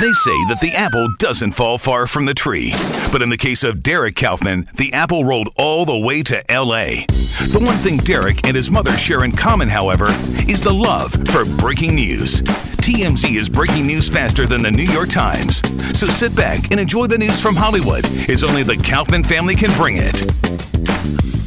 They say that the apple doesn't fall far from the tree. But in the case of Derek Kaufman, the apple rolled all the way to LA. The one thing Derek and his mother share in common, however, is the love for breaking news. TMZ is breaking news faster than the New York Times. So sit back and enjoy the news from Hollywood, as only the Kaufman family can bring it.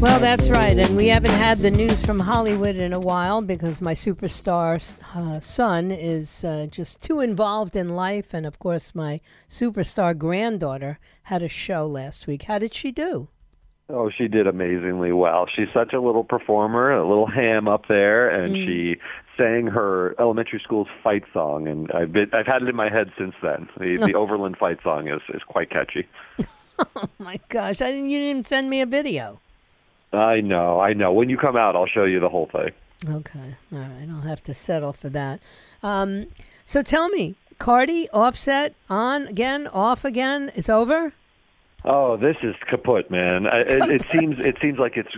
Well, that's right. And we haven't had the news from Hollywood in a while because my superstar uh, son is uh, just too involved in life. And of course, my superstar granddaughter had a show last week. How did she do? Oh, she did amazingly well. She's such a little performer, a little ham up there, and mm. she sang her elementary school's fight song, and I've been, I've had it in my head since then. The, the Overland fight song is is quite catchy. oh my gosh! I didn't, you didn't send me a video. I know, I know. When you come out, I'll show you the whole thing. Okay, all right. I'll have to settle for that. Um, so tell me, Cardi, Offset, on again, off again. It's over. Oh, this is kaput, man. It, it seems it seems like it's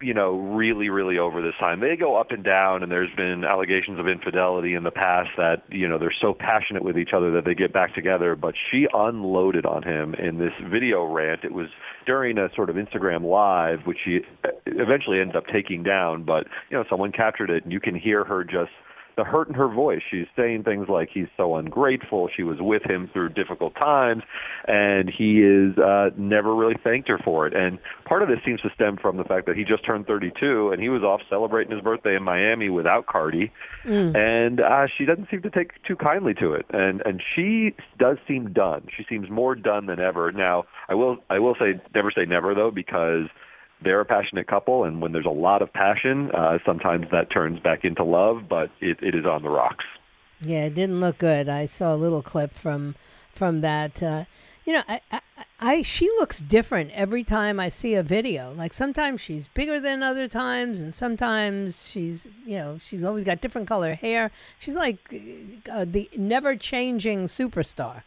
you know, really, really over this time. They go up and down, and there's been allegations of infidelity in the past that, you know, they're so passionate with each other that they get back together. But she unloaded on him in this video rant. It was during a sort of Instagram live, which she eventually ends up taking down. But, you know, someone captured it, and you can hear her just the hurt in her voice. She's saying things like he's so ungrateful. She was with him through difficult times, and he is uh, never really thanked her for it. And part of this seems to stem from the fact that he just turned 32, and he was off celebrating his birthday in Miami without Cardi, mm. and uh, she doesn't seem to take too kindly to it. And and she does seem done. She seems more done than ever. Now, I will I will say never say never though because they're a passionate couple, and when there's a lot of passion, uh, sometimes that turns back into love, but it, it is on the rocks. Yeah, it didn't look good. I saw a little clip from from that. Uh, you know, I, I, I she looks different every time I see a video. Like sometimes she's bigger than other times, and sometimes she's you know she's always got different color hair. She's like uh, the never changing superstar.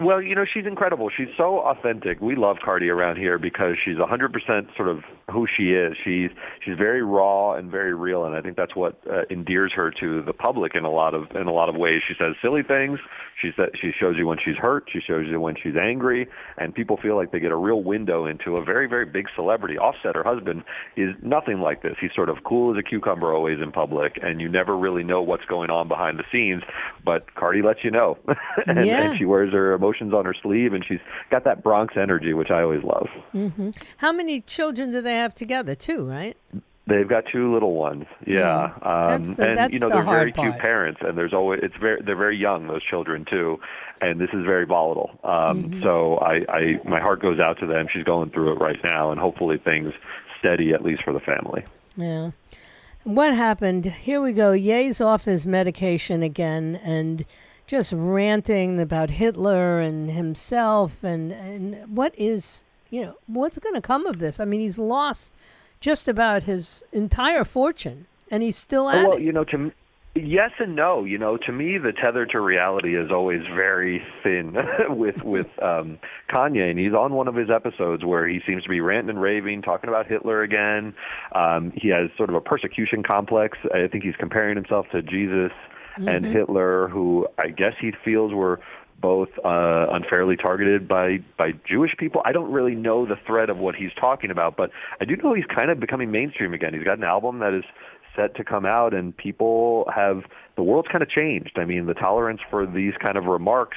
Well, you know, she's incredible. She's so authentic. We love Cardi around here because she's 100% sort of who she is. She's she's very raw and very real, and I think that's what uh, endears her to the public in a lot of in a lot of ways. She says silly things. She says she shows you when she's hurt. She shows you when she's angry, and people feel like they get a real window into a very very big celebrity. Offset, her husband, is nothing like this. He's sort of cool as a cucumber always in public, and you never really know what's going on behind the scenes. But Cardi lets you know, and, yeah. and she wears her emotions emotions on her sleeve, and she's got that Bronx energy, which I always love. Mm-hmm. How many children do they have together? Two, right? They've got two little ones. Yeah, um, the, and you know the they're very part. cute parents, and there's always it's very they're very young those children too, and this is very volatile. Um, mm-hmm. So I, I my heart goes out to them. She's going through it right now, and hopefully things steady at least for the family. Yeah. What happened? Here we go. Ye's off his medication again, and just ranting about Hitler and himself and, and what is, you know, what's going to come of this? I mean, he's lost just about his entire fortune and he's still at well, it. you know, to yes and no. You know, to me, the tether to reality is always very thin with with um, Kanye, and he's on one of his episodes where he seems to be ranting and raving, talking about Hitler again. Um, he has sort of a persecution complex. I think he's comparing himself to Jesus mm-hmm. and Hitler, who I guess he feels were both uh, unfairly targeted by by Jewish people. I don't really know the thread of what he's talking about, but I do know he's kind of becoming mainstream again. He's got an album that is set to come out, and people have the world's kind of changed. I mean, the tolerance for these kind of remarks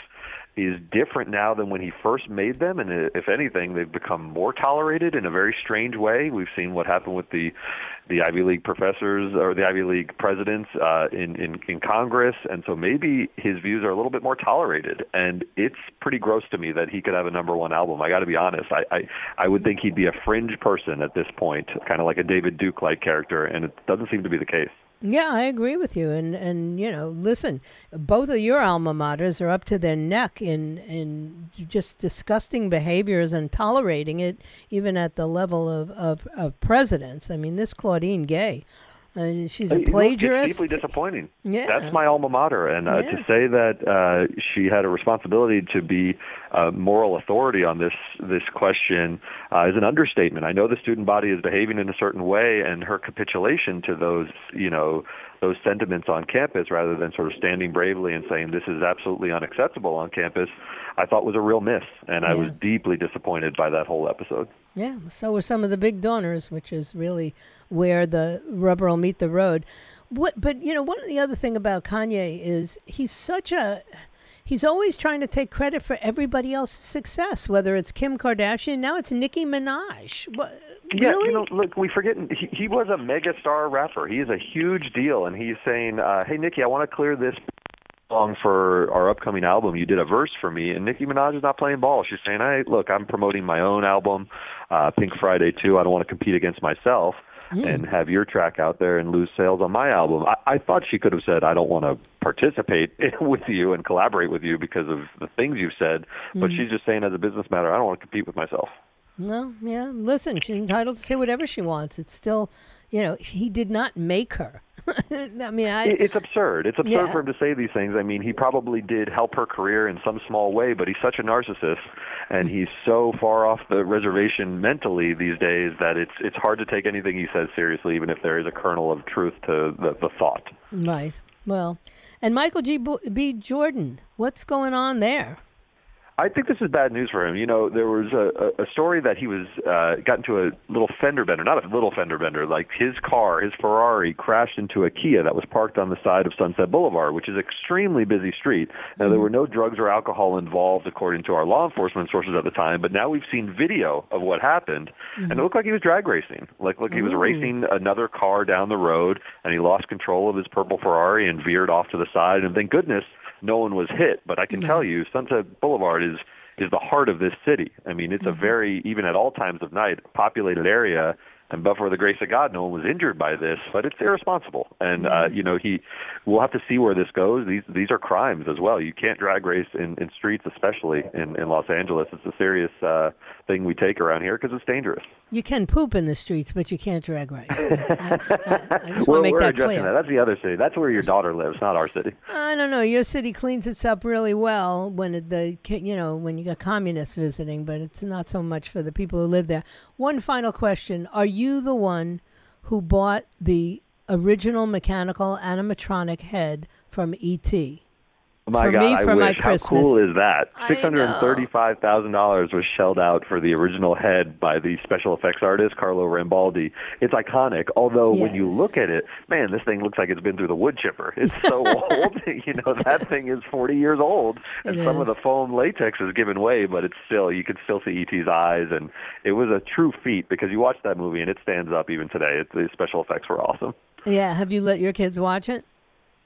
is different now than when he first made them, and if anything, they've become more tolerated in a very strange way. We've seen what happened with the the Ivy League professors or the Ivy League presidents uh, in, in in Congress, and so maybe his views are a little bit more tolerated. And it's pretty gross to me that he could have a number one album. I got to be honest. I, I I would think he'd be a fringe person at this point, kind of like a David Duke like character, and it doesn't seem to be the case. Yeah, I agree with you. And and you know, listen, both of your alma maters are up to their neck in in just disgusting behaviors and tolerating it, even at the level of of, of presidents. I mean, this Claudine Gay. Uh, she's a plagiarist. It's deeply disappointing. Yeah. That's my alma mater, and uh, Yeah. to say that uh, she had a responsibility to be uh, moral authority on this this question uh, is an understatement. I know the student body is behaving in a certain way, and her capitulation to those, you know, those sentiments on campus, rather than sort of standing bravely and saying this is absolutely unacceptable on campus, I thought was a real miss, and I was deeply disappointed by that whole episode. Yeah, so were some of the big donors, which is really where the rubber will meet the road. What, but you know, one of the other thing about Kanye is he's such a he's always trying to take credit for everybody else's success, whether it's Kim Kardashian, now it's Nicki Minaj. What, Yeah, really? you know, look, we forget he, he was a mega star rapper. He is a huge deal, and he's saying, uh, "Hey, Nicki, I want to clear this song for our upcoming album. You did a verse for me." And Nicki Minaj is not playing ball. She's saying, "Hey, look, I'm promoting my own album, uh, Pink Friday 2. I don't want to compete against myself." Hmm. And have your track out there and lose sales on my album. I, I thought she could have said, "I don't want to participate with you and collaborate with you because of the things you've said." But hmm. she's just saying, as a business matter, I don't want to compete with myself. No, yeah. Listen, she's entitled to say whatever she wants. It's still, you know, he did not make her. I mean, I It's absurd. It's absurd Yeah. for him to say these things. I mean, he probably did help her career in some small way, but he's such a narcissist, and he's so far off the reservation mentally these days that it's it's hard to take anything he says seriously, even if there is a kernel of truth to the, the thought. right. Well, and Michael G. B. Jordan, what's going on there? I think this is bad news for him. You know, there was a, a story that he was uh, got into a little fender bender, not a little fender bender, like his car, his Ferrari, crashed into a Kia that was parked on the side of Sunset Boulevard, which is an extremely busy street. Now, there were no drugs or alcohol involved, according to our law enforcement sources at the time, but now we've seen video of what happened, and it looked like he was drag racing. Like, look, he was racing another car down the road, and he lost control of his purple Ferrari and veered off to the side, and thank goodness no one was hit. But I can tell you, Sunset Boulevard is is the heart of this city. I mean, it's a mm-hmm. very even at all times of night populated area. And but for the grace of God, no one was injured by this. But it's irresponsible, and uh, you know he. We'll have to see where this goes. These these are crimes as well. You can't drag race in, in streets, especially in, in Los Angeles. It's a serious uh, thing we take around here because it's dangerous. You can poop in the streets, but you can't drag race. I, I, I just We're, make we're that addressing clear. that. That's the other city. That's where your daughter lives, not our city. I don't know. Your city cleans itself really well when it, the you know when you got communists visiting, but it's not so much for the people who live there. One final question: Are you the one who bought the original mechanical animatronic head from ET? My For God, me, I for my wish. How cool is that? Six hundred and thirty-five thousand dollars was shelled out for the original head by the special effects artist Carlo Rambaldi. It's iconic. Although when you look at it, man, this thing looks like it's been through the wood chipper. It's so old. You know, that thing is forty years old, and It some of the foam latex is given way, but it's still you can still see ET's eyes, and it was a true feat because you watch that movie and it stands up even today. It, the special effects were awesome. Yeah. Have you let your kids watch it?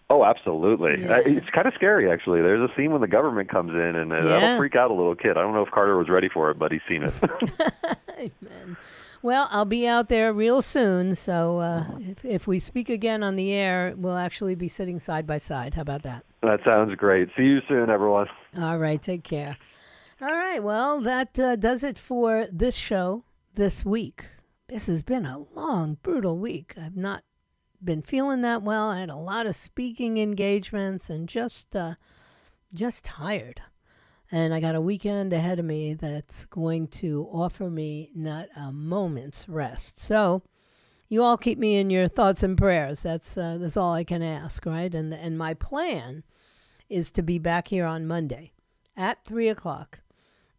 Oh, absolutely. Yeah. It's kind of scary, actually. There's a scene when the government comes in, and uh, Yeah. that'll freak out a little kid. I don't know if Carter was ready for it, but he's seen it. Amen. Well, I'll be out there real soon, so uh, if, if we speak again on the air, we'll actually be sitting side by side. How about that? that sounds great. See you soon, everyone. All right, take care. All right, well, that uh, does it for this show this week. This has been a long, brutal week. I've not been feeling that well. I had a lot of speaking engagements and just uh, just tired. And I got a weekend ahead of me that's going to offer me not a moment's rest. So, you all keep me in your thoughts and prayers. That's uh, that's all I can ask, right? And and my plan is to be back here on Monday at three o'clock,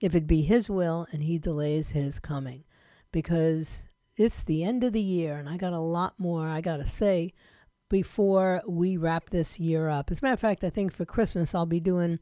if it be His will and He delays His coming, because it's the end of the year and I got a lot more I got to say before we wrap this year up. As a matter of fact, I think for Christmas I'll be doing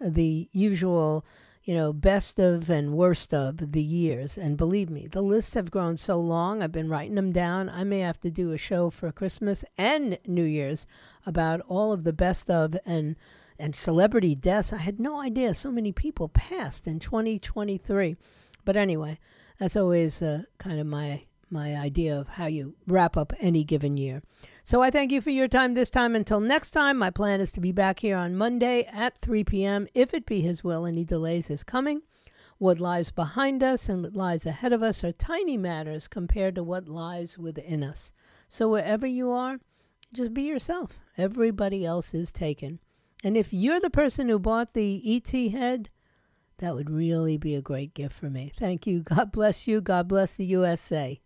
the usual, you know, best of and worst of the years. And believe me, the lists have grown so long. I've been writing them down. I may have to do a show for Christmas and New Year's about all of the best of and and celebrity deaths. I had no idea so many people passed in 2023. But anyway, that's always uh, kind of my my idea of how you wrap up any given year. So I thank you for your time this time. Until next time, my plan is to be back here on Monday at 3 p.m. If it be His will, any delays is coming. What lies behind us and what lies ahead of us are tiny matters compared to what lies within us. So wherever you are, just be yourself. Everybody else is taken. And if you're the person who bought the ET head, that would really be a great gift for me. Thank you. God bless you. God bless the USA.